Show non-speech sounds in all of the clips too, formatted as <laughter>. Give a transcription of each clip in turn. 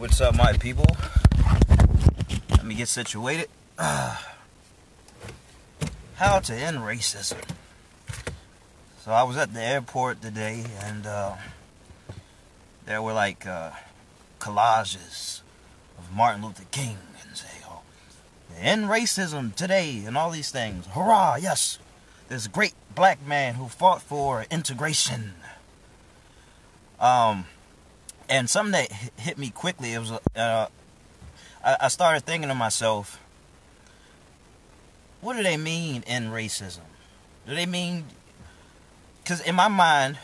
What's up, my people? Let me get situated. <sighs> How to end racism. So I was at the airport today, and uh, there were like uh, collages of Martin Luther King and say, "Oh, end racism today," and all these things. Hurrah! Yes, this great black man who fought for integration. Um, and something that hit me quickly, it was, uh, I started thinking to myself, what do they mean in racism? Do they mean, because in my mind,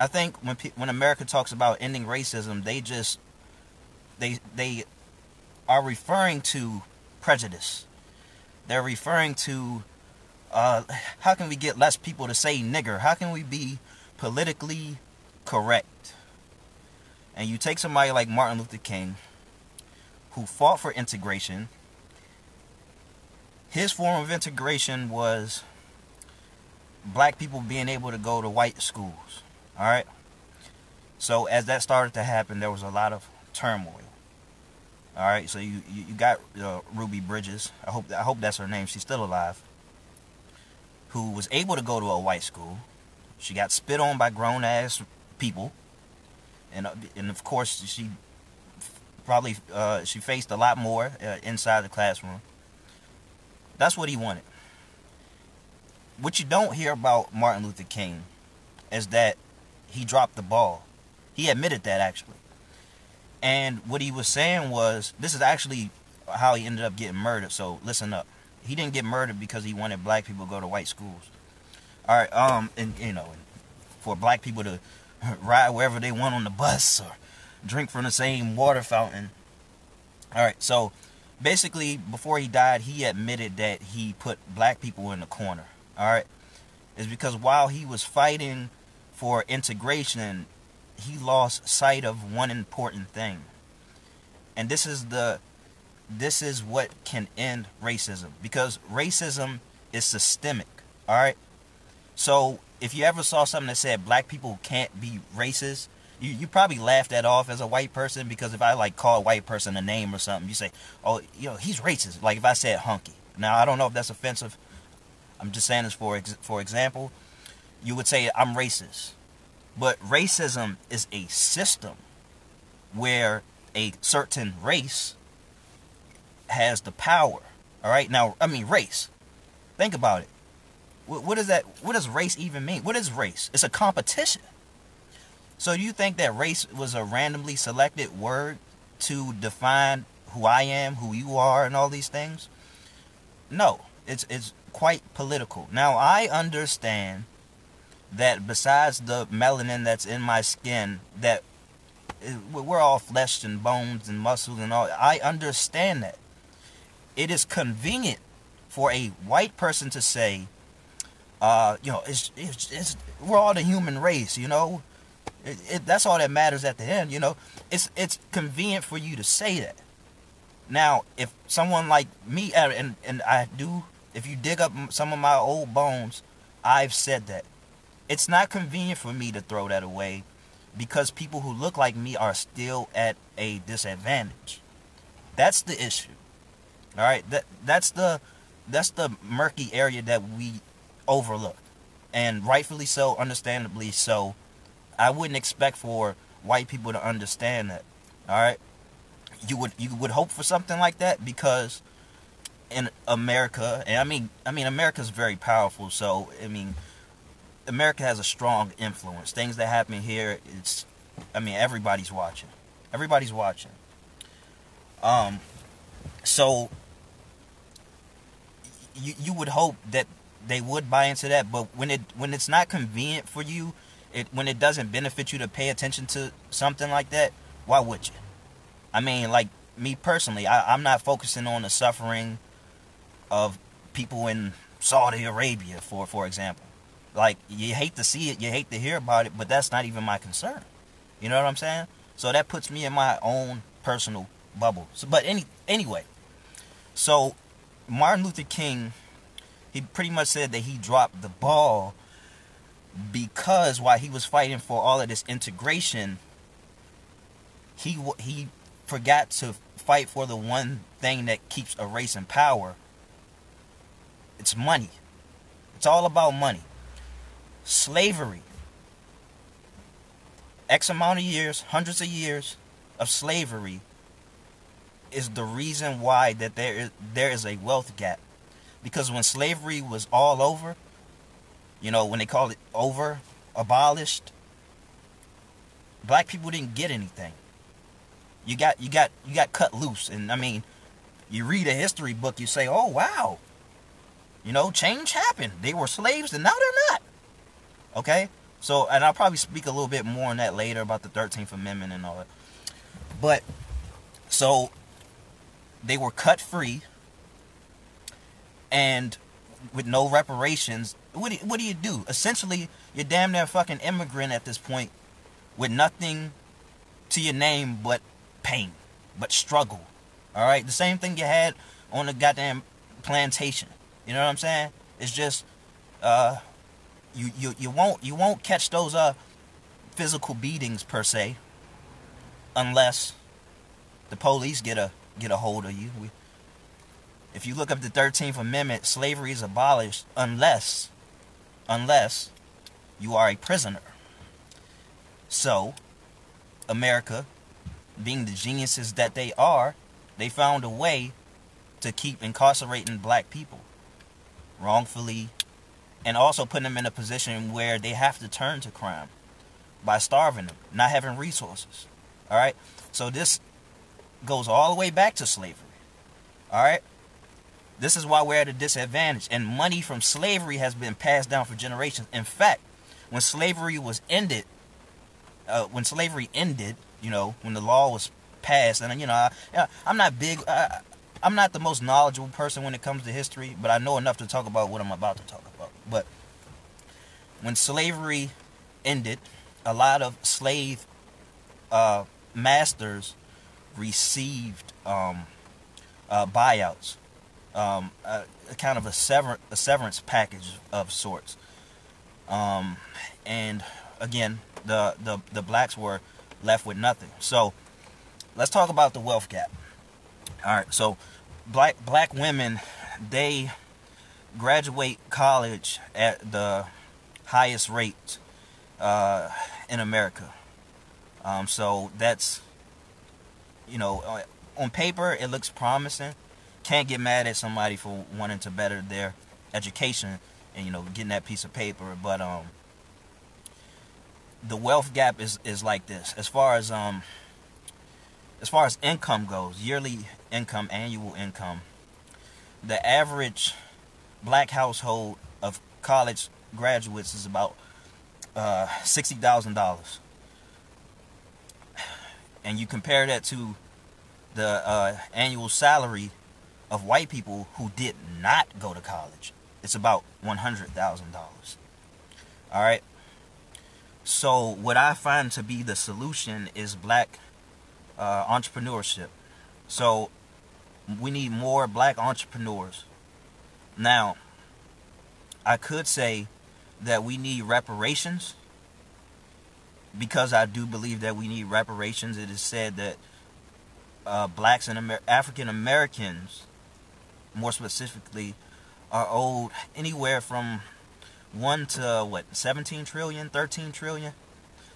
I think when when America talks about ending racism, they just they they are referring to prejudice. They're referring to uh, how can we get less people to say nigger? How can we be politically correct? And you take somebody like Martin Luther King, who fought for integration. His form of integration was black people being able to go to white schools. All right. So as that started to happen, there was a lot of turmoil. All right. So you you, got uh, Ruby Bridges. I hope I hope that's her name. She's still alive. Who was able to go to a white school. She got spit on by grown ass people and uh, and of course she probably uh, she faced a lot more uh, inside the classroom. That's what he wanted. What you don't hear about Martin Luther King is that he dropped the ball. He admitted that actually. And what he was saying was this is actually how he ended up getting murdered. So listen up. He didn't get murdered because he wanted black people to go to white schools. All right, um, and you know, for black people to ride wherever they want on the bus or drink from the same water fountain. All right, so basically, before he died, he admitted that he put black people in the corner. All right, is because while he was fighting for integration, he lost sight of one important thing, and this is the this is what can end racism because racism is systemic. All right, so if you ever saw something that said black people can't be racist, you, you probably laughed that off as a white person because if I like call a white person a name or something, you say, oh, you know, he's racist. Like if I said hunky. Now I don't know if that's offensive. I'm just saying this for ex- for example. You would say I'm racist, but racism is a system where a certain race has the power. All right. Now I mean race. Think about it what, what does that? What does race even mean? What is race? It's a competition. So you think that race was a randomly selected word to define who I am, who you are, and all these things? No, it's it's quite political. Now I understand that besides the melanin that's in my skin, that eh, we're all flesh and bones and muscles and all. I understand that. It is convenient for a white person to say uh, you know, it's, it's, it's we're all the human race, you know. It, it, that's all that matters at the end, you know. It's it's convenient for you to say that. Now, if someone like me, and and I do, if you dig up some of my old bones, I've said that. It's not convenient for me to throw that away, because people who look like me are still at a disadvantage. That's the issue. All right, that that's the that's the murky area that we overlooked. And rightfully so, understandably so. I wouldn't expect for white people to understand that. All right? You would you would hope for something like that because in America, and I mean I mean America's very powerful, so I mean America has a strong influence. Things that happen here, it's I mean everybody's watching. Everybody's watching. Um so you you would hope that they would buy into that. But when it when it's not convenient for you, it when it doesn't benefit you to pay attention to something like that, why would you? I mean, like me personally, I, I'm not focusing on the suffering of people in Saudi Arabia, for for example. Like you hate to see it, you hate to hear about it, but that's not even my concern. You know what I'm saying? So that puts me in my own personal bubble. So, but any anyway, so Martin Luther King he pretty much said that he dropped the ball because while he was fighting for all of this integration, he he forgot to fight for the one thing that keeps a race in power. It's money. It's all about money. Slavery. X amount of years, hundreds of years of slavery is the reason why that there is there is a wealth gap. Because when slavery was all over, you know, when they called it over, abolished, black people didn't get anything. You got you got you got cut loose and I mean, you read a history book, you say, "Oh, wow." You know, change happened. They were slaves and now they're not. Okay? So, and I'll probably speak a little bit more on that later about the 13th Amendment and all that. But so they were cut free and with no reparations what do, what do you do? Essentially you're damn near fucking immigrant at this point with nothing to your name but pain but struggle all right? The same thing you had on the goddamn plantation you know what i'm saying? It's just uh you you, you won't you won't catch those uh physical beatings per se unless the police get a get a hold of you. We, if you look up the 13th Amendment, slavery is abolished unless, unless you are a prisoner. So, America, being the geniuses that they are, they found a way to keep incarcerating black people wrongfully and also putting them in a position where they have to turn to crime by starving them, not having resources. All right? So this goes all the way back to slavery. All right? This is why we're at a disadvantage. And money from slavery has been passed down for generations. In fact, when slavery was ended, uh, when slavery ended, you know, when the law was passed, and you know, I, am not big, I, I'm not the most knowledgeable person when it comes to history, but I know enough to talk about what I'm about to talk about. But when slavery ended, a lot of slave uh, masters received um, uh, buyouts, um, a, a, kind of a, sever- a severance package of sorts. Um, and again, the, the, the blacks were left with nothing. So let's talk about the wealth gap. All right, so black black women, they graduate college at the highest rate uh, in America. Um, so that's you know, uh, on paper it looks promising. Can't get mad at somebody for wanting to better their education and you know getting that piece of paper, but um, the wealth gap is is like this. As far as um, as far as income goes, yearly income, annual income, the average black household of college graduates is about uh, sixty thousand dollars and you compare that to the uh, annual salary of white people who did not go to college, it's about $100,000. All right. So, what I find to be the solution is black uh, entrepreneurship. So, we need more black entrepreneurs. Now, I could say that we need reparations because I do believe that we need reparations. It is said that uh, blacks and Amer- African Americans, more specifically, are owed anywhere from 1 to what 17 trillion 13 trillion?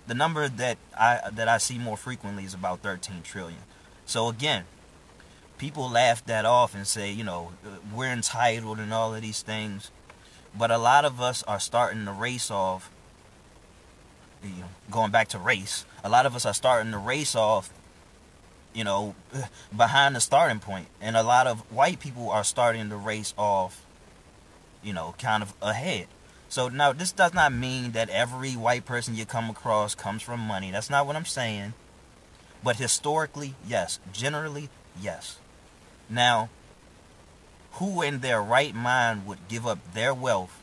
The number that i that i see more frequently is about 13 trillion. So again people laugh that off and say you know uh, we're entitled and all of these things but a lot of us are starting the race off you know, going back to race, a lot of us are starting the race off, you know, behind the starting point, and a lot of white people are starting to race off, you know, kind of ahead. So now this does not mean that every white person you come across comes from money. That's not what I'm saying. But historically, yes. Generally, yes. Now, who in their right mind would give up their wealth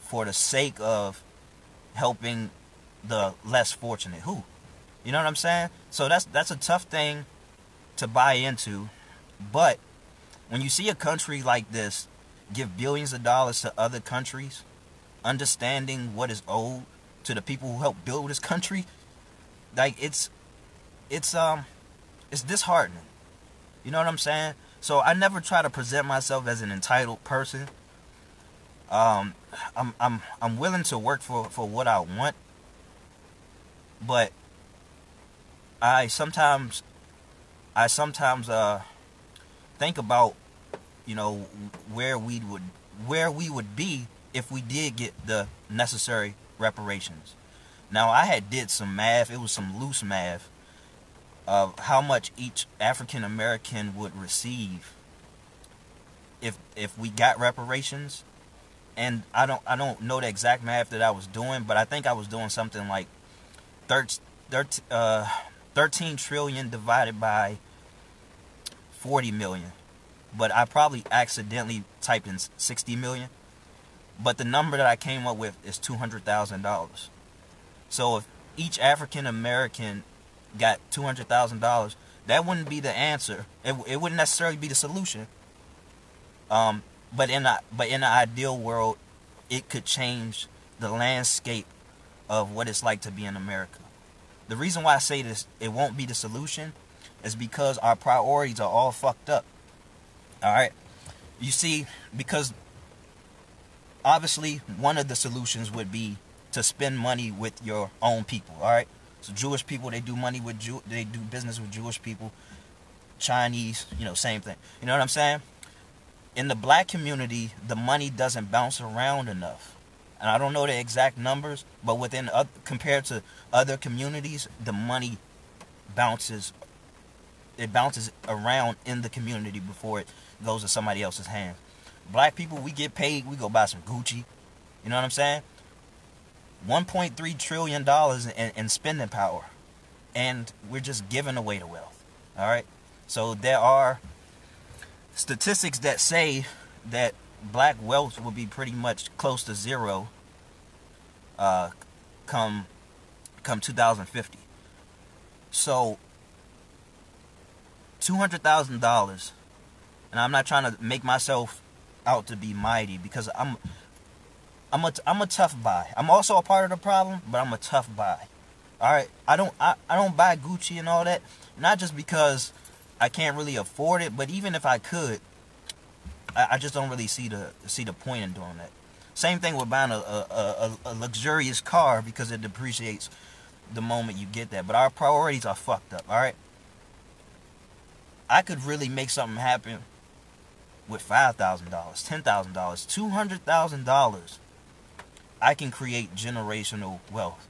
for the sake of helping the less fortunate who you know what i'm saying so that's that's a tough thing to buy into but when you see a country like this give billions of dollars to other countries understanding what is owed to the people who helped build this country like it's it's um it's disheartening. You know what I'm saying? So I never try to present myself as an entitled person. Um, I'm I'm I'm willing to work for for what I want, but I sometimes I sometimes uh think about you know where we would where we would be if we did get the necessary reparations. Now I had did some math, it was some loose math of how much each African American would receive if if we got reparations. And I don't I don't know the exact math that I was doing, but I think I was doing something like 13, 13, uh, 13 trillion divided by 40 million. But I probably accidentally typed in 60 million. But the number that I came up with is $200,000. So if each African American got $200,000, that wouldn't be the answer. It, it wouldn't necessarily be the solution. Um, but in a, but in an ideal world, it could change the landscape of what it's like to be in America. The reason why I say this, it won't be the solution, is because our priorities are all fucked up. All right. You see, because obviously one of the solutions would be to spend money with your own people. All right. So Jewish people, they do money with Jew, they do business with Jewish people. Chinese, you know, same thing. You know what I'm saying? In the black community, the money doesn't bounce around enough. And I don't know the exact numbers, but within uh, compared to other communities, the money bounces it bounces around in the community before it goes to somebody else's hands. Black people, we get paid, we go buy some Gucci. You know what I'm saying? 1.3 trillion dollars in, in spending power, and we're just giving away the wealth. All right. So there are statistics that say that black wealth will be pretty much close to zero uh, come come 2050. So two hundred thousand dollars, and I'm not trying to make myself out to be mighty because I'm I'm a I'm a tough buy. I'm also a part of the problem, but I'm a tough buy. All right, I don't I, I don't buy Gucci and all that, not just because I can't really afford it, but even if I could, I, I just don't really see the see the point in doing that. Same thing with buying a, a, a, a luxurious car because it depreciates the moment you get that. But our priorities are fucked up. All right. I could really make something happen with five thousand dollars, ten thousand dollars, two hundred thousand dollars I can create generational wealth.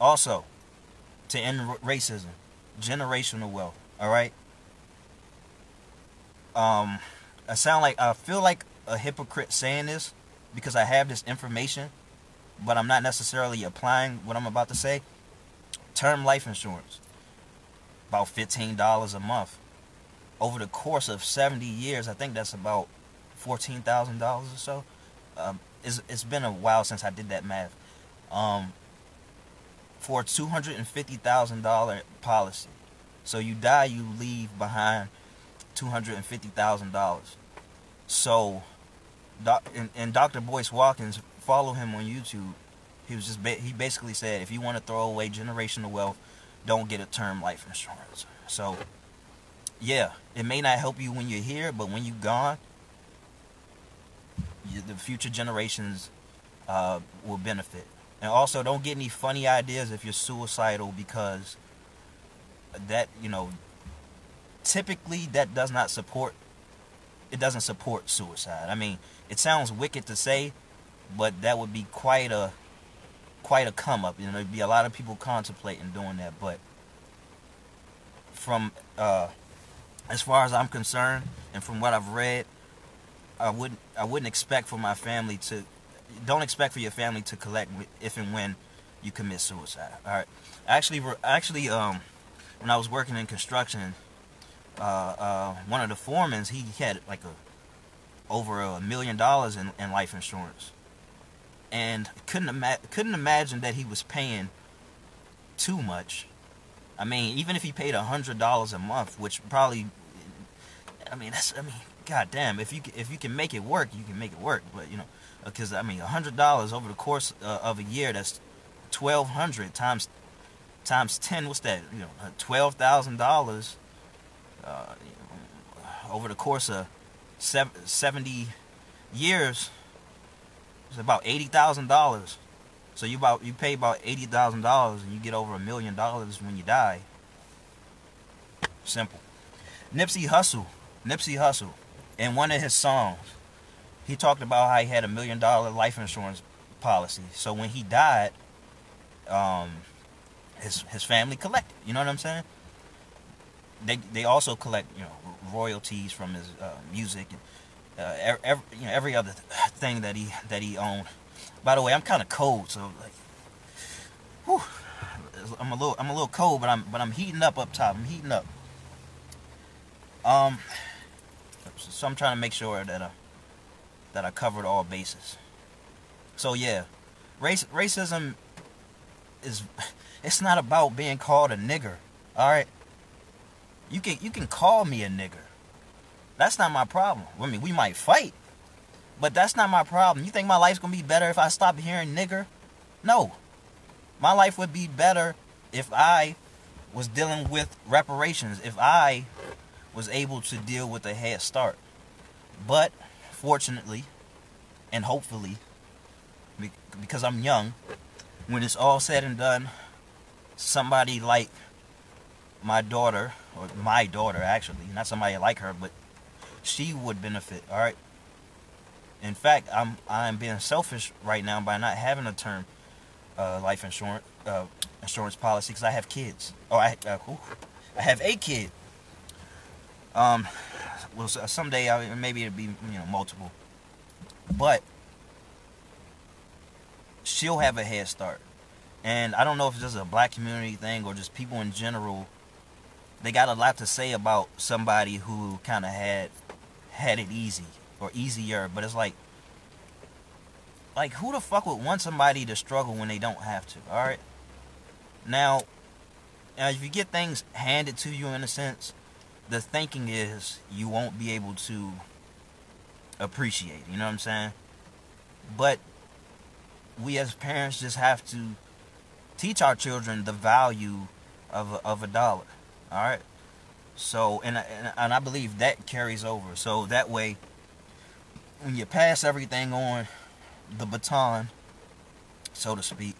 Also, to end racism, generational wealth. All right. Um, I sound like I feel like a hypocrite saying this because I have this information, but I'm not necessarily applying what I'm about to say. Term life insurance, about $15 a month. Over the course of 70 years, I think that's about $14,000 or so. Um, it's, it's been a while since I did that math. Um, for a $250,000 policy. So you die, you leave behind $250,000. So, doc, and, and Dr. Boyce Watkins, follow him on YouTube. He was just he basically said if you want to throw away generational wealth, don't get a term life insurance. So, yeah, it may not help you when you're here, but when you're gone, the future generations uh, will benefit. And also, don't get any funny ideas if you're suicidal because that you know typically that does not support it doesn't support suicide. I mean, it sounds wicked to say, but that would be quite a quite a come up. You know, there'd be a lot of people contemplating doing that. But from uh, as far as I'm concerned, and from what I've read, I wouldn't I wouldn't expect for my family to don't expect for your family to collect if and when you commit suicide. All right. Actually, actually, um, when I was working in construction, uh, uh, one of the foremen he had like a over a million dollars in, in life insurance, and couldn't ima- couldn't imagine that he was paying too much. I mean, even if he paid a hundred dollars a month, which probably, I mean, that's I mean, god damn, if you if you can make it work, you can make it work. But you know, because uh, I mean, a hundred dollars over the course uh, of a year, that's twelve hundred times times 10 what's that you know $12,000 uh, over the course of 70 years it's about $80,000 so you about you pay about $80,000 and you get over a million dollars when you die simple Nipsey Hussle Nipsey Hussle in one of his songs he talked about how he had a million dollar life insurance policy so when he died um, his his family collected. You know what I'm saying? They they also collect you know royalties from his uh, music and uh, every you know every other thing that he that he owned. By the way, I'm kind of cold, so like, whew, I'm a little I'm a little cold, but I'm but I'm heating up up top. I'm heating up. Um, so I'm trying to make sure that I that I covered all bases. So yeah, race racism is <laughs> it's not about being called a nigger. All right. You can you can call me a nigger. That's not my problem. I mean, we might fight, but that's not my problem. You think my life's gonna be better if I stop hearing nigger? No. My life would be better if I was dealing with reparations. If I was able to deal with a head start. But fortunately, and hopefully, because I'm young, when it's all said and done, somebody like my daughter, or my daughter actually, not somebody like her, but she would benefit. All right. In fact, I'm I'm being selfish right now by not having a term uh, life insurance uh, insurance policy because I have kids. Oh, I uh, I have a kid. Um, well, someday I, maybe it'll be you know multiple, but she'll have a head start. And I don't know if it's just a black community thing or just people in general. They got a lot to say about somebody who kind of had had it easy or easier, but it's like like who the fuck would want somebody to struggle when they don't have to? All right. Now, now if you get things handed to you in a sense, the thinking is you won't be able to appreciate. You know what I'm saying? But we as parents just have to teach our children the value of a, of a dollar. All right. So and, and and I believe that carries over. So that way, when you pass everything on the baton, so to speak,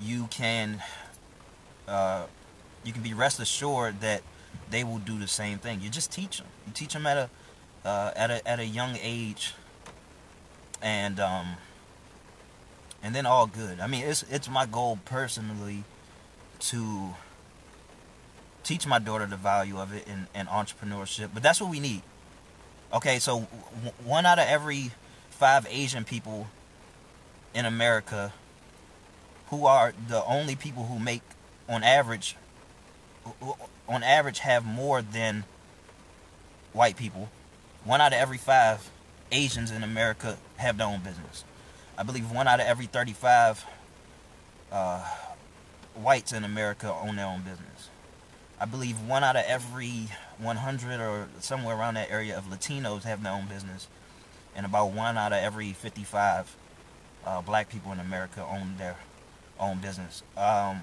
you can uh, you can be rest assured that they will do the same thing. You just teach them. You teach them at a uh, at a at a young age, and um, and then all good. I mean, it's it's my goal personally to teach my daughter the value of it in, in entrepreneurship. But that's what we need. Okay, so one out of every five Asian people in America who are the only people who make on average on average have more than white people. One out of every five Asians in America have their own business. I believe one out of every 35 uh, whites in America own their own business. I believe one out of every 100 or somewhere around that area of Latinos have their own business. And about one out of every 55 uh, black people in America own their own business. Um,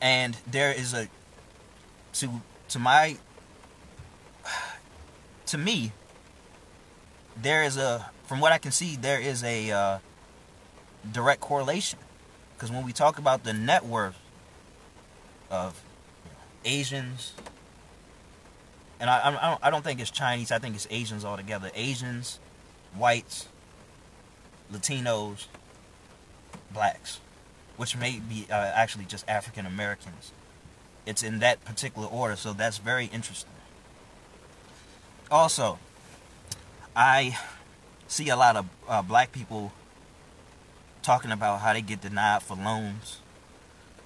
and there is a, to, to my, to me, there is a from what I can see, there is a uh, direct correlation. Because when we talk about the net worth of Asians, and I, I, I don't think it's Chinese, I think it's Asians altogether. Asians, whites, Latinos, blacks, which may be uh, actually just African Americans. It's in that particular order, so that's very interesting. Also, I see a lot of uh, black people talking about how they get denied for loans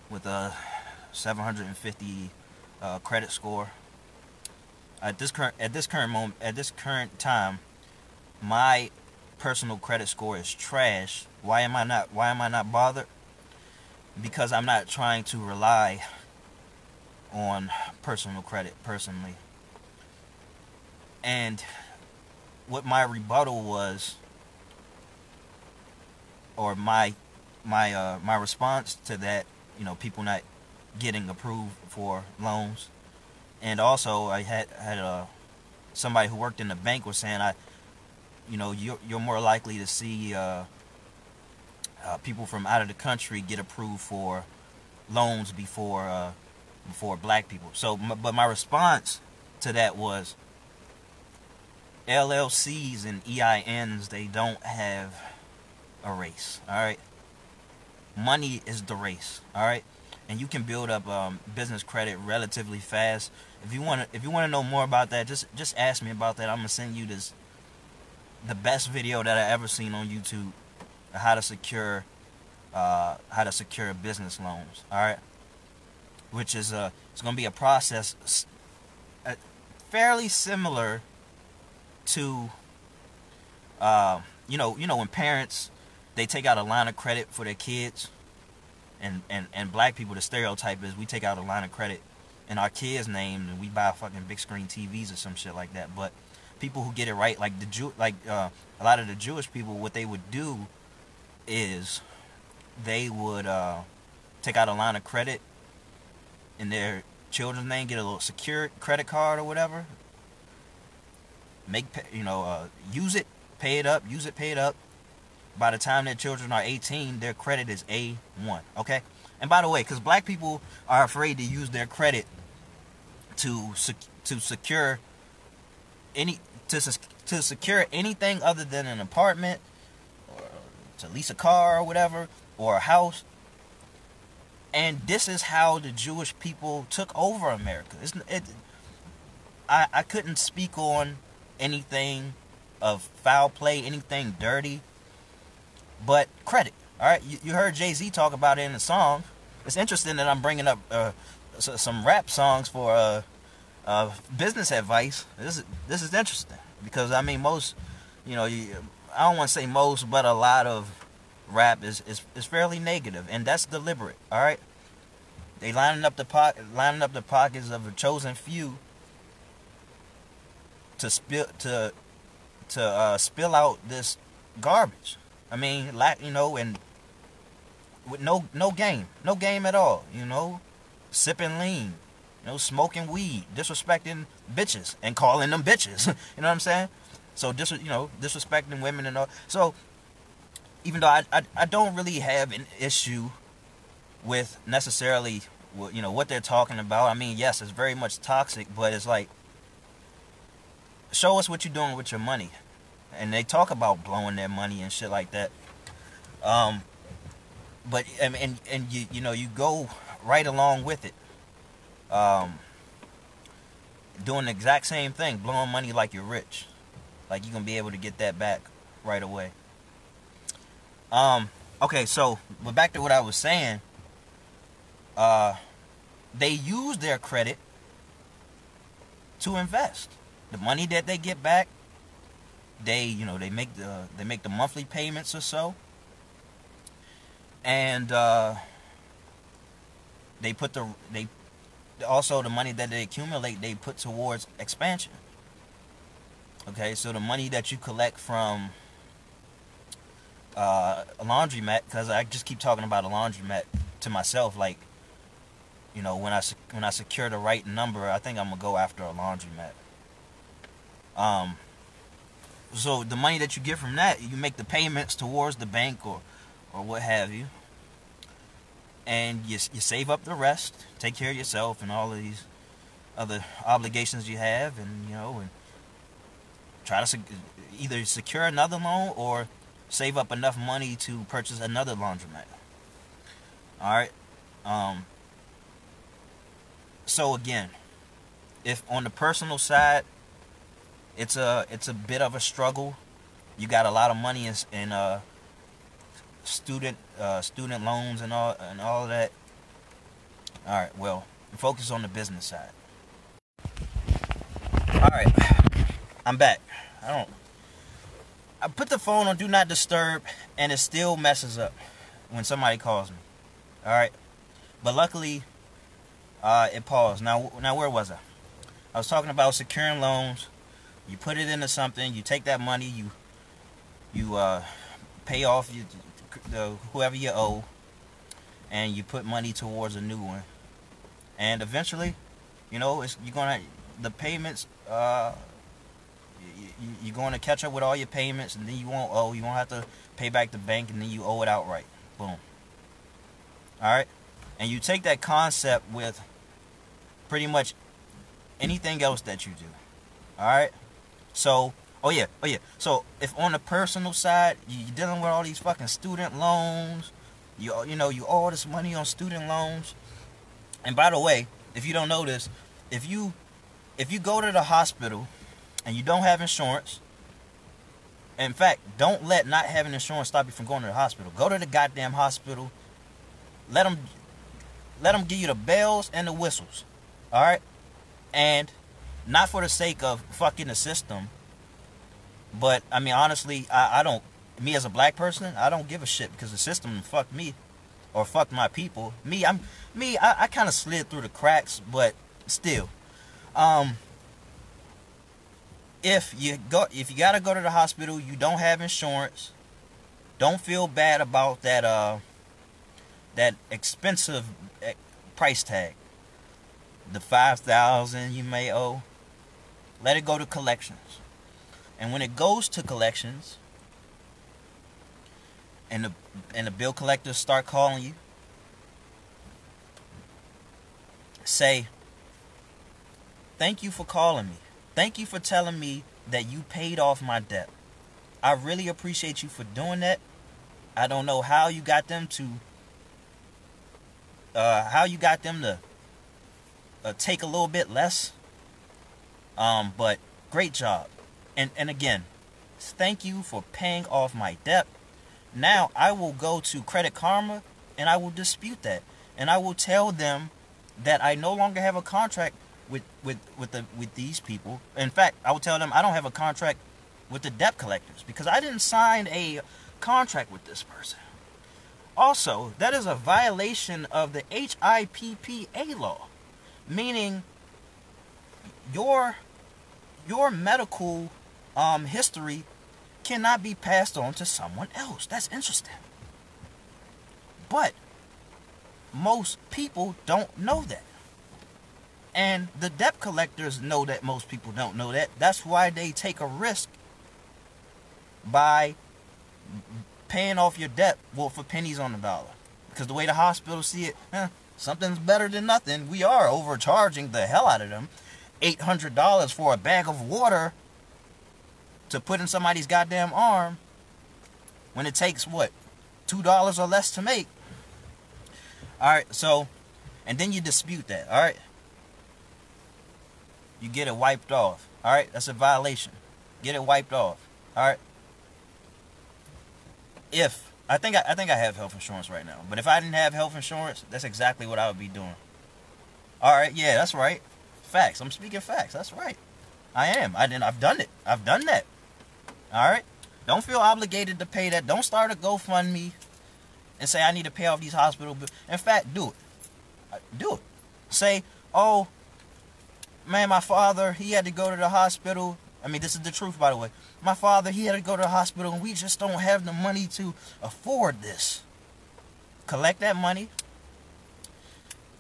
with a 750 uh, credit score. At this current at this current moment at this current time, my personal credit score is trash. Why am I not why am I not bothered? Because I'm not trying to rely on personal credit personally. And what my rebuttal was or my my uh my response to that you know people not getting approved for loans, and also I had had a uh, somebody who worked in the bank was saying I, you know, you're you're more likely to see uh, uh, people from out of the country get approved for loans before uh, before black people. So, but my response to that was LLCs and EINs they don't have a race. All right, money is the race. All right, and you can build up um, business credit relatively fast. If you want to, if you want to know more about that, just just ask me about that. I'm gonna send you this the best video that I ever seen on YouTube how to secure uh, how to secure business loans. All right, which is a it's going to be a process uh, fairly similar to uh, you know you know when parents they take out a line of credit for their kids and and and black people the stereotype is we take out a line of credit in our kids name and we buy fucking big screen TVs or some shit like that but people who get it right like the Jew like uh, a lot of the Jewish people what they would do is they would uh, take out a line of credit in their children's name, get a little secure credit card or whatever. Make you know, uh, use it, pay it up, use it, pay it up. By the time their children are 18, their credit is A1. Okay. And by the way, because black people are afraid to use their credit to to secure any to to secure anything other than an apartment or to lease a car or whatever or a house. And this is how the Jewish people took over America. It's, it, I, I couldn't speak on anything of foul play, anything dirty, but credit. All right, you, you heard Jay Z talk about it in the song. It's interesting that I'm bringing up uh, some rap songs for uh, uh, business advice. This is this is interesting because I mean most, you know, you, I don't want to say most, but a lot of rap is, is, is fairly negative, and that's deliberate. All right, they lining up the pocket, lining up the pockets of a chosen few to spill to to uh, spill out this garbage. I mean, like you know, and with no no game, no game at all. You know, sipping lean, you know, smoking weed, disrespecting bitches, and calling them bitches. <laughs> you know what I'm saying? So dis you know disrespecting women and all. So even though I, I I don't really have an issue with necessarily you know what they're talking about. I mean, yes, it's very much toxic, but it's like show us what you're doing with your money. And they talk about blowing their money and shit like that. Um, but and and, and you you know you go right along with it. Um, doing the exact same thing, blowing money like you're rich. Like you're gonna be able to get that back right away. Um, okay, so but back to what I was saying. Uh, they use their credit to invest. The money that they get back, they you know they make the they make the monthly payments or so, and uh, they put the they also the money that they accumulate they put towards expansion. Okay, so the money that you collect from uh, a laundromat, because I just keep talking about a laundromat to myself, like, you know, when I when I secure the right number, I think I'm gonna go after a laundromat. Um, so the money that you get from that, you make the payments towards the bank or or what have you, and you you save up the rest, take care of yourself and all of these other obligations you have, and you know, and try to either secure another loan or save up enough money to purchase another laundromat. All right. Um, so again, if on the personal side, it's a it's a bit of a struggle. You got a lot of money in, in uh, student uh, student loans and all and all of that. All right. Well, focus on the business side. All right. I'm back. I don't. I put the phone on do not disturb, and it still messes up when somebody calls me. All right, but luckily, uh, it paused. Now, now where was I? I was talking about securing loans. You put it into something. You take that money. You you uh, pay off you, the whoever you owe, and you put money towards a new one. And eventually, you know, it's you're gonna the payments. Uh, you, you're going to catch up with all your payments, and then you won't owe. You won't have to pay back the bank, and then you owe it outright. Boom. All right, and you take that concept with pretty much anything else that you do. All right. So, oh yeah, oh yeah. So if on the personal side you're dealing with all these fucking student loans, you you know you all this money on student loans. And by the way, if you don't know this, if you if you go to the hospital and you don't have insurance, in fact, don't let not having insurance stop you from going to the hospital. Go to the goddamn hospital. Let them let them give you the bells and the whistles. All right? And not for the sake of fucking the system, but I mean honestly, I, I don't me as a black person, I don't give a shit because the system fucked me or fucked my people. Me, I'm me, I, I kind of slid through the cracks, but still. Um if you go if you gotta go to the hospital, you don't have insurance, don't feel bad about that uh that expensive eh, price tag. The five thousand you may owe. Let it go to collections. And when it goes to collections, and the and the bill collectors start calling you, say, "Thank you for calling me. Thank you for telling me that you paid off my debt. I really appreciate you for doing that. I don't know how you got them to uh, how you got them to uh, take a little bit less. Um, but great job. And and again, thank you for paying off my debt. Now I will go to Credit Karma and I will dispute that. And I will tell them that I no longer have a contract with with with the with these people. In fact, I will tell them I don't have a contract with the debt collectors because I didn't sign a contract with this person. Also, that is a violation of the HIPAA law, meaning your your medical um, history cannot be passed on to someone else. That's interesting. But most people don't know that. And the debt collectors know that most people don't know that. That's why they take a risk by paying off your debt well for pennies on the dollar. Because the way the hospitals see it, eh, something's better than nothing. We are overcharging the hell out of them. $800 for a bag of water to put in somebody's goddamn arm when it takes what? $2 or less to make. Alright, so, and then you dispute that, alright? You get it wiped off, alright? That's a violation. Get it wiped off, alright? If, I think I, I think I have health insurance right now, but if I didn't have health insurance, that's exactly what I would be doing. Alright, yeah, that's right. Facts. I'm speaking facts. That's right. I am. I didn't. I've done it. I've done that. All right. Don't feel obligated to pay that. Don't start a GoFundMe and say I need to pay off these hospital bills. In fact, do it. Uh, do it. Say, oh, man, my father he had to go to the hospital. I mean, this is the truth, by the way. My father he had to go to the hospital, and we just don't have the money to afford this. Collect that money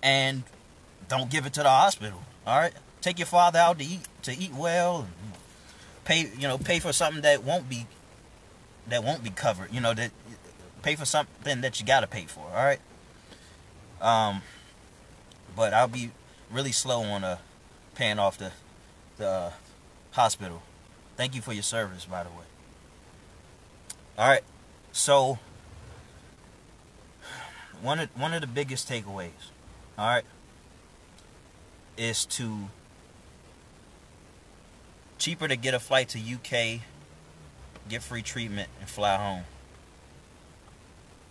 and don't give it to the hospital. All right, take your father out to eat to eat well. Pay you know pay for something that won't be that won't be covered. You know that pay for something that you gotta pay for. All right. Um, but I'll be really slow on uh paying off the the uh, hospital. Thank you for your service, by the way. All right, so one of one of the biggest takeaways. All right, is to cheaper to get a flight to UK, get free treatment, and fly home.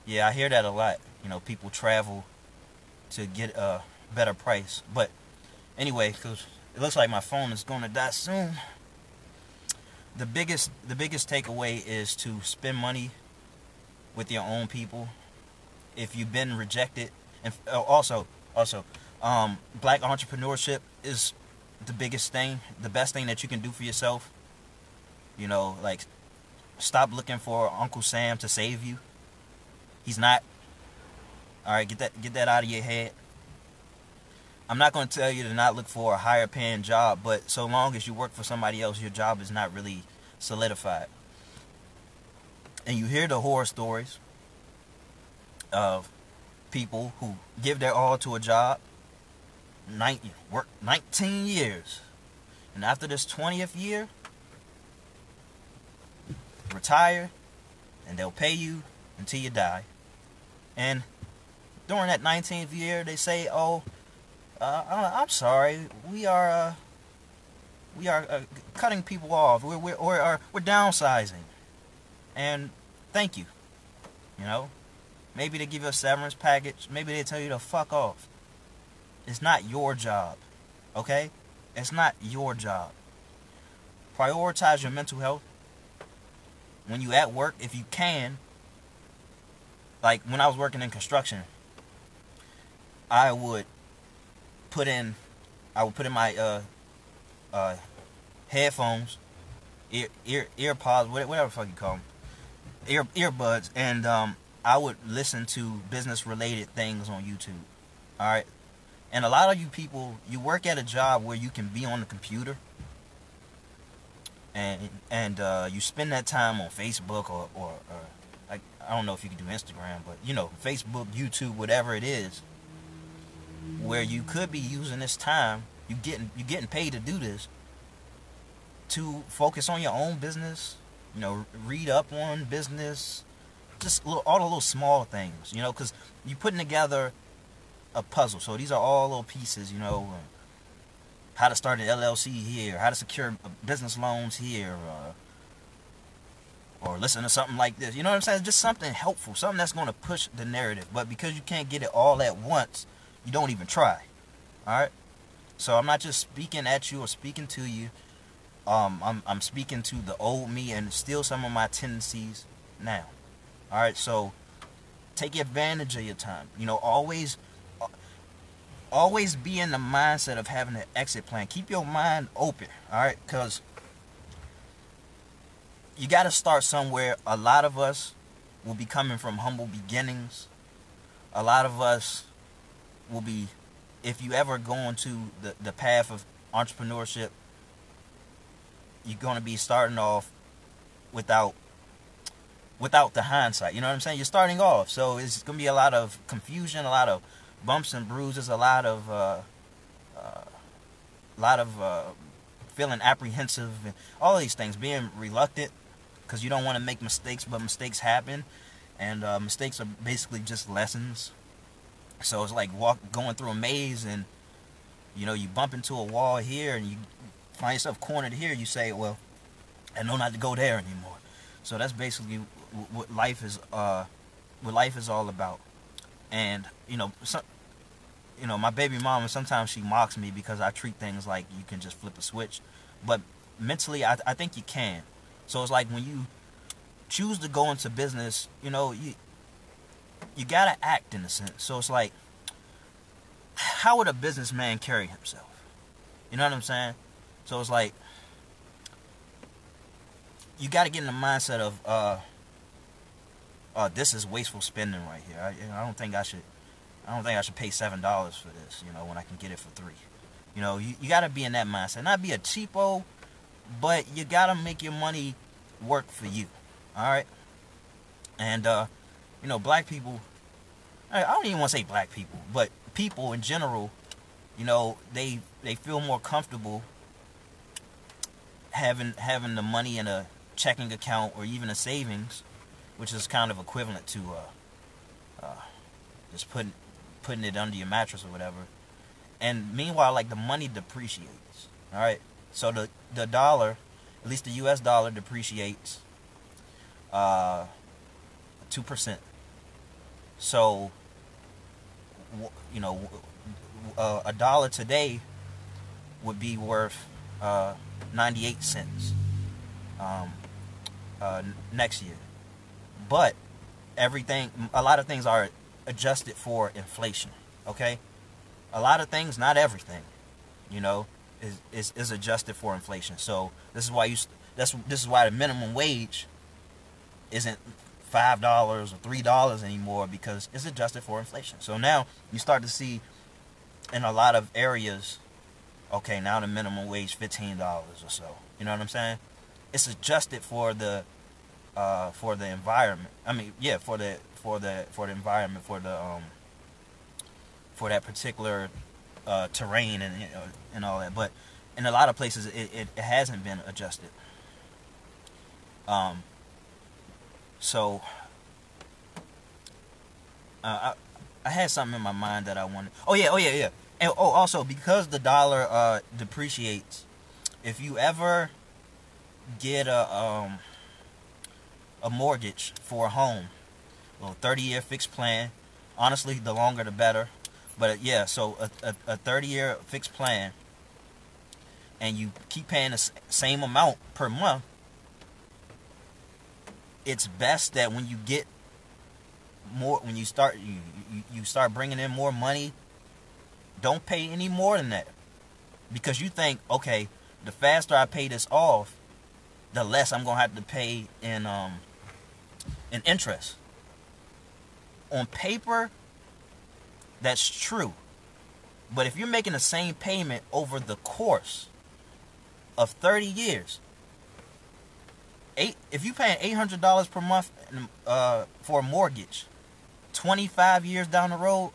Yeah, I hear that a lot. You know, people travel to get a better price. But anyway, because it looks like my phone is going to die soon. The biggest, the biggest takeaway is to spend money with your own people. If you've been rejected, and uh, also, also, um, black entrepreneurship is the biggest thing, the best thing that you can do for yourself. You know, like stop looking for Uncle Sam to save you. He's not. All right, get that get that out of your head. I'm not going to tell you to not look for a higher paying job, but so long as you work for somebody else, your job is not really solidified. And you hear the horror stories of people who give their all to a job, 19, work 19 years, and after this 20th year, retire, and they'll pay you until you die. And during that 19th year, they say, "Oh, uh, I'm sorry, we are uh, we are uh, cutting people off. We're we're we're, we're downsizing, and thank you. You know, maybe they give you a severance package. Maybe they tell you to fuck off. It's not your job, okay? It's not your job. Prioritize your mental health when you at work if you can. Like when I was working in construction, I would put in I would put in my uh uh headphones, ear ear ear pods, whatever fuck you call them, ear earbuds, and um I would listen to business related things on YouTube. All right, and a lot of you people, you work at a job where you can be on the computer, and and uh, you spend that time on Facebook or or, or like I don't know if you can do Instagram, but you know Facebook, YouTube, whatever it is where you could be using this time you getting you getting paid to do this to focus on your own business you know read up on business just little, all the little small things you know because you're putting together a puzzle so these are all little pieces you know how to start an llc here how to secure business loans here uh, or listen to something like this you know what i'm saying just something helpful something that's going to push the narrative but because you can't get it all at once you don't even try. All right. So I'm not just speaking at you or speaking to you. Um, I'm I'm speaking to the old me and still some of my tendencies now. All right. So take advantage of your time. You know, always always be in the mindset of having an exit plan. Keep your mind open. All right, because you got to start somewhere. A lot of us will be coming from humble beginnings. A lot of us will be if you ever go into the, the path of entrepreneurship, you're going to be starting off without without the hindsight. You know what I'm saying? You're starting off, so it's going to be a lot of confusion, a lot of bumps and bruises, a lot of uh, uh, lot of uh, feeling apprehensive, and all these things, being reluctant because you don't want to make mistakes, but mistakes happen, and uh, mistakes are basically just lessons. So it's like walk going through a maze and you know you bump into a wall here and you find yourself cornered here. You say, well, I know not to go there anymore. So that's basically what life is. Uh, what life is all about. And you know, some, you know, my baby mama sometimes she mocks me because I treat things like you can just flip a switch, but mentally I, I think you can. So it's like when you choose to go into business, you know, you you gotta act in a sense. So it's like, how would a businessman carry himself? You know what I'm saying? So it's like, you gotta get in the mindset of, uh, uh, this is wasteful spending right here. I, I don't think I should, I don't think I should pay seven dollars for this. You know, when I can get it for three. You know, you, you gotta be in that mindset. Not be a cheapo, but you gotta make your money work for you. All right. And uh, you know, black people, I don't even want to say black people, but people in general, you know, they they feel more comfortable having having the money in a checking account or even a savings, which is kind of equivalent to uh, uh, just putting putting it under your mattress or whatever. And meanwhile, like the money depreciates. All right, so the the dollar, at least the U.S. dollar, depreciates uh, two percent so, you know, uh, a dollar today would be worth uh, 98 cents um, uh, next year. But everything, a lot of things are adjusted for inflation. Okay, a lot of things, not everything, you know, is is, is adjusted for inflation. So this is why you that's this is why the minimum wage isn't five dollars or three dollars anymore because it's adjusted for inflation. So now you start to see in a lot of areas, okay, now the minimum wage fifteen dollars or so. You know what I'm saying? It's adjusted for the uh, for the environment. I mean, yeah, for the for the for the environment for the um for that particular uh, terrain and and all that. But in a lot of places, it, it, it hasn't been adjusted. Um. So uh, I I had something in my mind that I wanted. Oh yeah, oh yeah, yeah. And oh, also because the dollar uh, depreciates, if you ever get a um a mortgage for a home, a 30 year fixed plan. Honestly, the longer the better. But yeah, so a, a, a 30 year fixed plan, and you keep paying the same amount per month. It's best that when you get more, when you start you, you, start bringing in more money, don't pay any more than that, because you think okay, the faster I pay this off, the less I'm gonna have to pay in um in interest. On paper, that's true. But if you're making the same payment over the course of 30 years, eight if you're paying $800 per month uh, for a mortgage, 25 years down the road,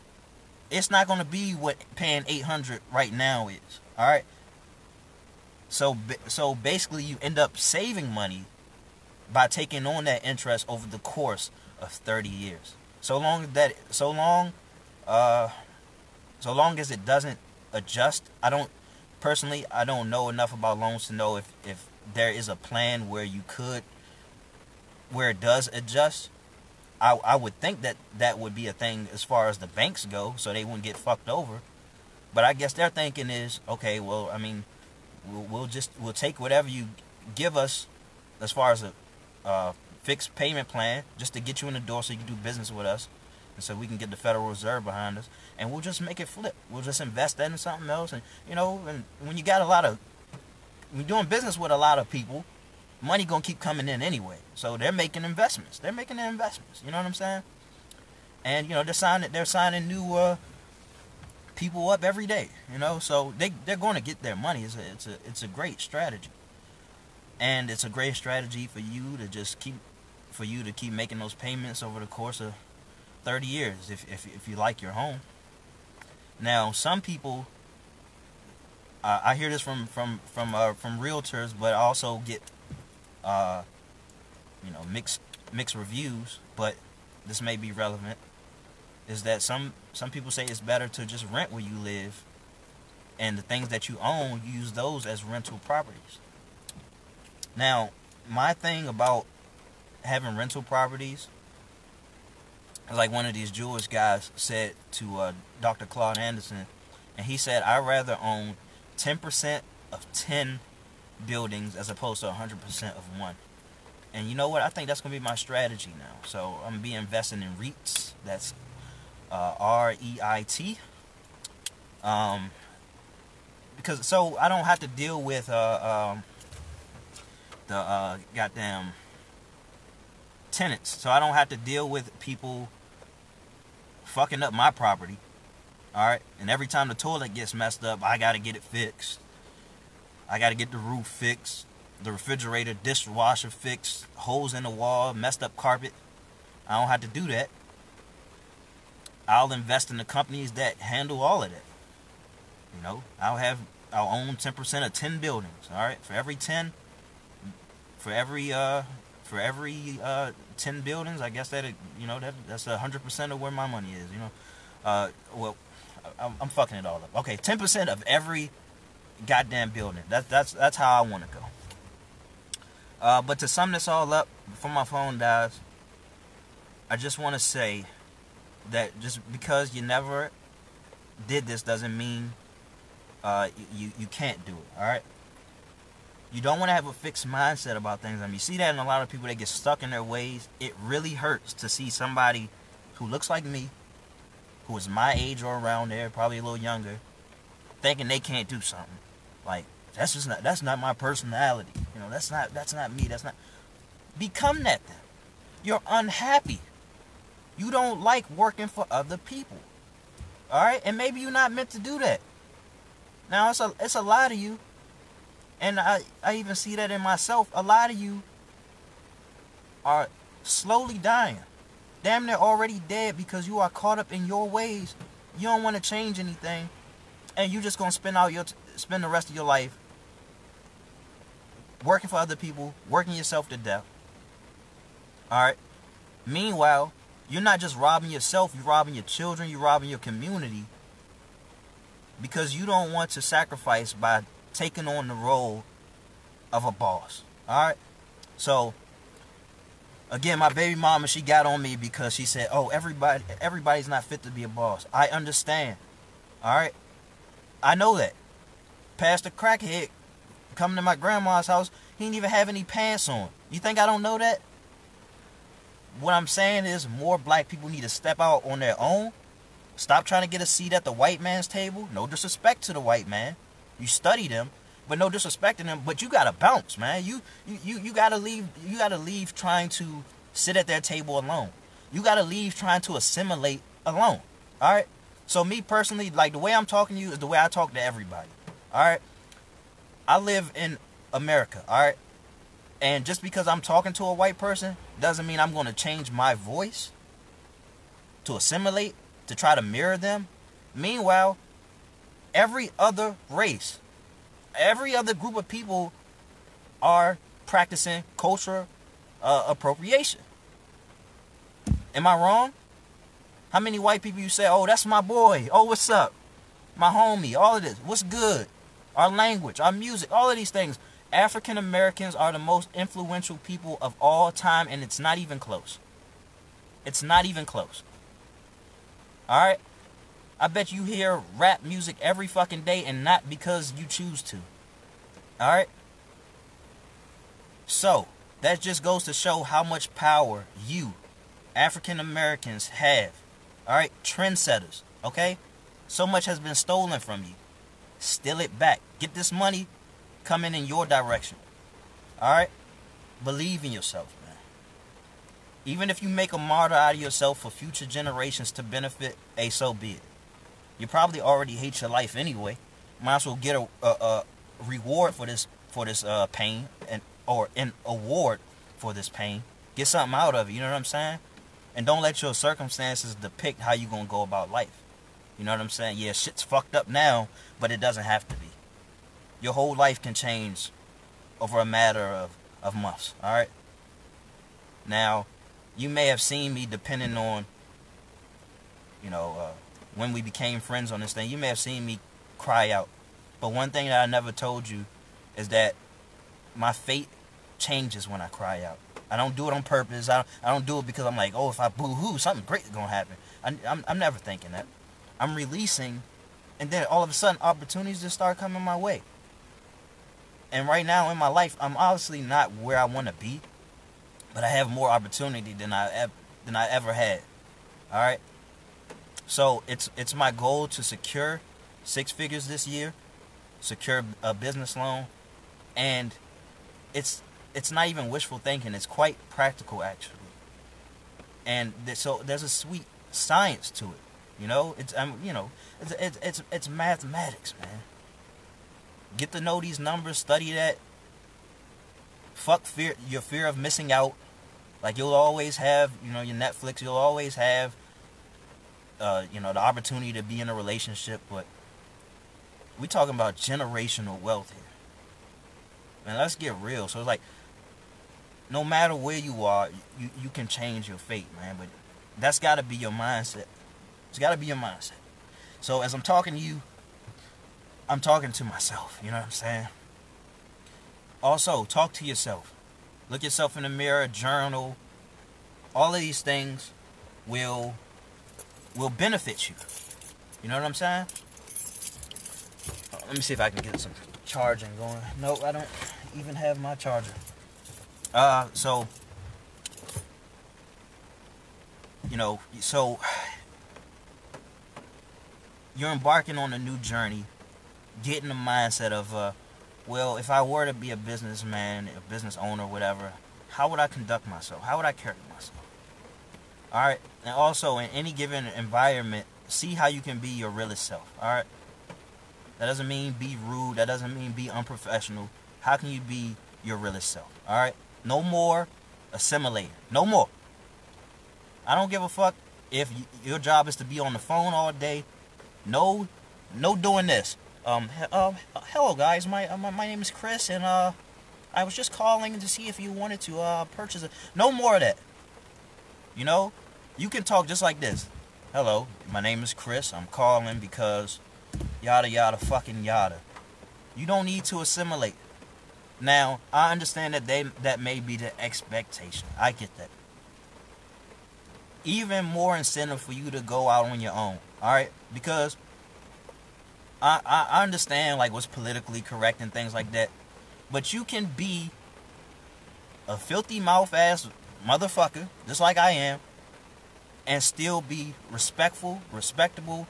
it's not going to be what paying 800 right now is. All right. So so basically, you end up saving money by taking on that interest over the course of 30 years. So long that so long uh so long as it doesn't adjust, I don't personally I don't know enough about loans to know if if there is a plan where you could where it does adjust. I I would think that that would be a thing as far as the banks go so they wouldn't get fucked over. But I guess their thinking is, okay, well, I mean, we'll, we'll just we'll take whatever you give us as far as a uh, fixed payment plan just to get you in the door so you can do business with us and so we can get the Federal Reserve behind us and we'll just make it flip. We'll just invest that in something else and you know and when you got a lot of when you're doing business with a lot of people, money gonna keep coming in anyway. So they're making investments. They're making the investments. You know what I'm saying? And you know they're signing they're signing new uh, people up every day. You know, so they they're going to get their money. It's a it's a it's a great strategy and it's a great strategy for you to just keep for you to keep making those payments over the course of 30 years if, if, if you like your home. Now some people uh, I hear this from from from uh, from realtors but also get uh, you know mixed mixed reviews but this may be relevant is that some some people say it's better to just rent where you live and the things that you own use those as rental properties now, my thing about having rental properties like one of these Jewish guys said to uh, Dr. Claud Anderson, and he said, I'd rather own 10% of 10 buildings as opposed to 100% of one. And you know what? I think that's going to be my strategy now. So I'm going to be investing in REITs. That's uh, R E I T. Um, because so I don't have to deal with uh, um, the uh, goddamn tenants. So I don't have to deal with people fucking up my property. Alright? And every time the toilet gets messed up, I gotta get it fixed. I gotta get the roof fixed, the refrigerator, dishwasher fixed, holes in the wall, messed up carpet. I don't have to do that. I'll invest in the companies that handle all of that. You know, I'll have I'll own 10% of 10 buildings, all right? For every 10, for every uh for every uh 10 buildings i guess that you know that that's a hundred percent of where my money is you know? Uh well I'm, I'm fucking it all up. Okay 10 percent of every goddamn building. That's that's that's how i want to go. Uh but to sum this all up before my phone dies i just want to say that just because you never did this doesn't mean uh you you can't do it all right you don't want to have a fixed mindset about things. I mean, you see that in a lot of people that get stuck in their ways. It really hurts to see somebody who looks like me, who is my age or around there, probably a little younger, thinking they can't do something. Like that's just not that's not my personality. You know, that's not that's not me. That's not become that then. You're unhappy. You don't like working for other people. All right? And maybe you're not meant to do that. Now, it's a, it's a lot of you. And I, I even see that in myself. A lot of you are slowly dying. Damn they're already dead because you are caught up in your ways. You don't want to change anything. And you're just going to spend out your spend the rest of your life working for other people, working yourself to death. All right. Meanwhile, you're not just robbing yourself, you're robbing your children, you're robbing your community because you don't want to sacrifice by taking on the role of a boss. All right? So again, my baby mama, she got on me because she said, "Oh, everybody everybody's not fit to be a boss." I understand. All right? I know that. Pastor Crackhead coming to my grandma's house, he didn't even have any pants on. You think I don't know that? What I'm saying is more black people need to step out on their own. Stop trying to get a seat at the white man's table. No disrespect to the white man. You study them, but no disrespecting them. But you gotta bounce, man. You you you, gotta leave. You gotta leave trying to sit at their table alone. You gotta leave trying to assimilate alone. All right. So me personally, like the way I'm talking to you is the way I talk to everybody. All right. I live in America. All right. And just because I'm talking to a white person doesn't mean I'm going to change my voice to assimilate, to try to mirror them. Meanwhile, every other race, every other group of people are practicing cultural uh, appropriation. Am I wrong? How many white people you say, oh, that's my boy. Oh, what's up? My homie. All of this. What's good? Our language, our music, all of these things. African Americans are the most influential people of all time, and it's not even close. It's not even close. Alright? I bet you hear rap music every fucking day and not because you choose to. Alright? So, that just goes to show how much power you, African Americans, have. Alright? Trendsetters. Okay? So much has been stolen from you. Steal it back. Get this money coming in your direction. Alright? Believe in yourself, man. Even if you make a martyr out of yourself for future generations to benefit, a so be it. You probably already hate your life anyway. Might as well get a, a, a reward for this for this uh, pain and or an award for this pain. Get something out of it. You know what I'm saying? And don't let your circumstances depict how you gonna go about life. You know what I'm saying? Yeah, shit's fucked up now, but it doesn't have to be your whole life can change over a matter of, of months. All right. Now, you may have seen me depending on, you know, uh, when we became friends on this thing. You may have seen me cry out. But one thing that I never told you is that my fate changes when I cry out. I don't do it on purpose. I don't, I don't do it because I'm like, oh, if I boo-hoo, something great is going to happen. I, I'm, I'm never thinking that. I'm releasing, and then all of a sudden, opportunities just start coming my way. And right now in my life, I'm obviously not where I want to be, but I have more opportunity than I ever than I ever had. All right. So it's it's my goal to secure six figures this year, secure a business loan, and it's it's not even wishful thinking. It's quite practical actually. And th- so there's a sweet science to it. You know, it's um, you know, it's it's it's, it's mathematics, man. Get to know these numbers, study that. Fuck fear your fear of missing out. Like you'll always have, you know, your Netflix, you'll always have uh, you know, the opportunity to be in a relationship, but we talking about generational wealth here. Man, let's get real. So it's like no matter where you are, you, you can change your fate, man. But that's gotta be your mindset. It's gotta be your mindset. So as I'm talking to you, I'm talking to myself, you know what I'm saying? Also, talk to yourself. Look yourself in the mirror, journal. All of these things will will benefit you. You know what I'm saying? Let me see if I can get some charging going. Nope, I don't even have my charger. Uh, so you know, so you're embarking on a new journey get in the mindset of, uh, well, if I were to be a businessman, a business owner, whatever, how would I conduct myself? How would I carry myself? All right. And also, in any given environment, see how you can be your realest self. All right. That doesn't mean be rude. That doesn't mean be unprofessional. How can you be your realest self? All right. No more assimilating. No more. I don't give a fuck if your job is to be on the phone all day. No, no doing this. Um, uh, hello guys. My, uh, my my name is Chris, and uh, I was just calling to see if you wanted to uh purchase. No more of that. You know, you can talk just like this. Hello, my name is Chris. I'm calling because yada yada fucking yada. You don't need to assimilate. Now, I understand that they that may be the expectation. I get that. Even more incentive for you to go out on your own. All right, because I, I, I understand like what's politically correct and things like that, but you can be a filthy mouth ass motherfucker, just like I am, and still be respectful, respectable,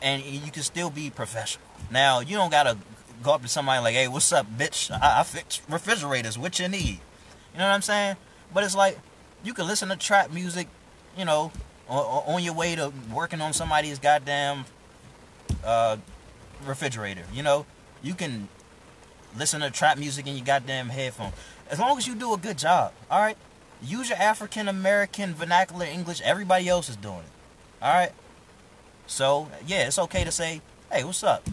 and you can still be professional. Now you don't gotta go up to somebody like, "Hey, what's up, bitch? I, I fix refrigerators. What you need?" You know what I'm saying? But it's like you can listen to trap music, you know, on, on your way to working on somebody's goddamn uh, refrigerator. You know, you can listen to trap music in your goddamn headphone. As long as you do a good job, all right? Use your African American vernacular English. Everybody else is doing it. All right? So, yeah, it's okay to say, hey, what's up?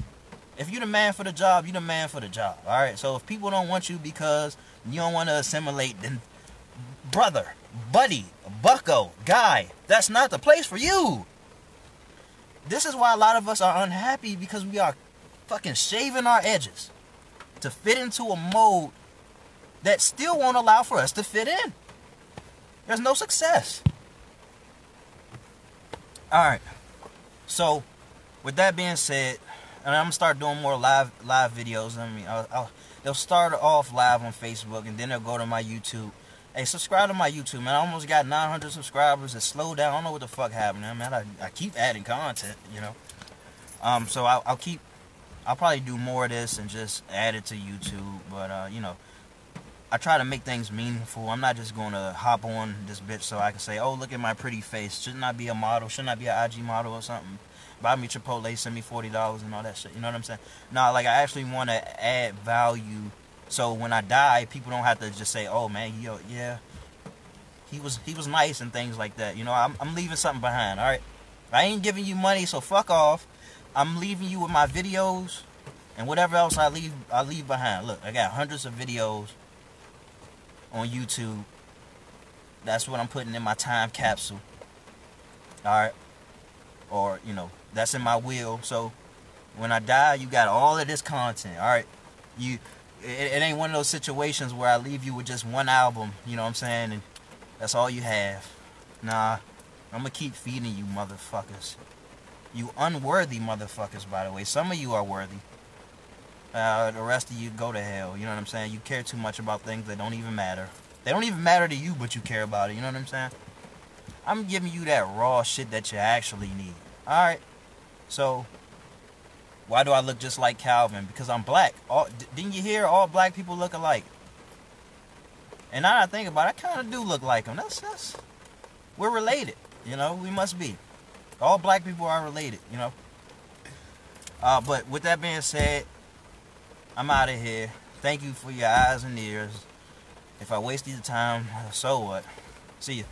If you're the man for the job, you're the man for the job. All right? So if people don't want you because you don't want to assimilate, then brother, buddy, bucko, guy, that's not the place for you. This is why a lot of us are unhappy because we are fucking shaving our edges to fit into a mode that still won't allow for us to fit in. There's no success. All right. So, with that being said, and I'm gonna start doing more live live videos. I mean, I'll, I'll, they'll start off live on Facebook, and then they'll go to my YouTube Hey, subscribe to my YouTube, man. I almost got 900 subscribers. It slowed down. I don't know what the fuck happened, man. I, I keep adding content, you know. Um, so I'll, I'll, keep. I'll probably do more of this and just add it to YouTube. But uh, you know, I try to make things meaningful. I'm not just going to hop on this bitch so I can say, "Oh, look at my pretty face." Shouldn't I be a model? Shouldn't I be an IG model or something? Buy me Chipotle, send me forty dollars and all that shit. You know what I'm saying? No, like I actually want to add value so when I die, people don't have to just say, "Oh man, yo, oh, yeah, he was he was nice and things like that." You know, I'm I'm leaving something behind. All right, I ain't giving you money, so fuck off. I'm leaving you with my videos and whatever else I leave I leave behind. Look, I got hundreds of videos on YouTube. That's what I'm putting in my time capsule. All right, or you know, that's in my will. So when I die, you got all of this content. All right, you it, it, ain't one of those situations where I leave you with just one album, you know what I'm saying, and that's all you have. Nah, I'm gonna keep feeding you motherfuckers. You unworthy motherfuckers, by the way. Some of you are worthy. Uh, the rest of you go to hell. You know what I'm saying? You care too much about things that don't even matter. They don't even matter to you, but you care about it. You know what I'm saying? I'm giving you that raw shit that you actually need. Alright? So, why do I look just like Calvin? Because I'm black. All, didn't you hear all black people look alike? And now I think about it, I kind of do look like him. That's, that's, we're related. You know, we must be. All black people are related, you know. Uh, but with that being said, I'm out of here. Thank you for your eyes and ears. If I wasted your time, so what? See you.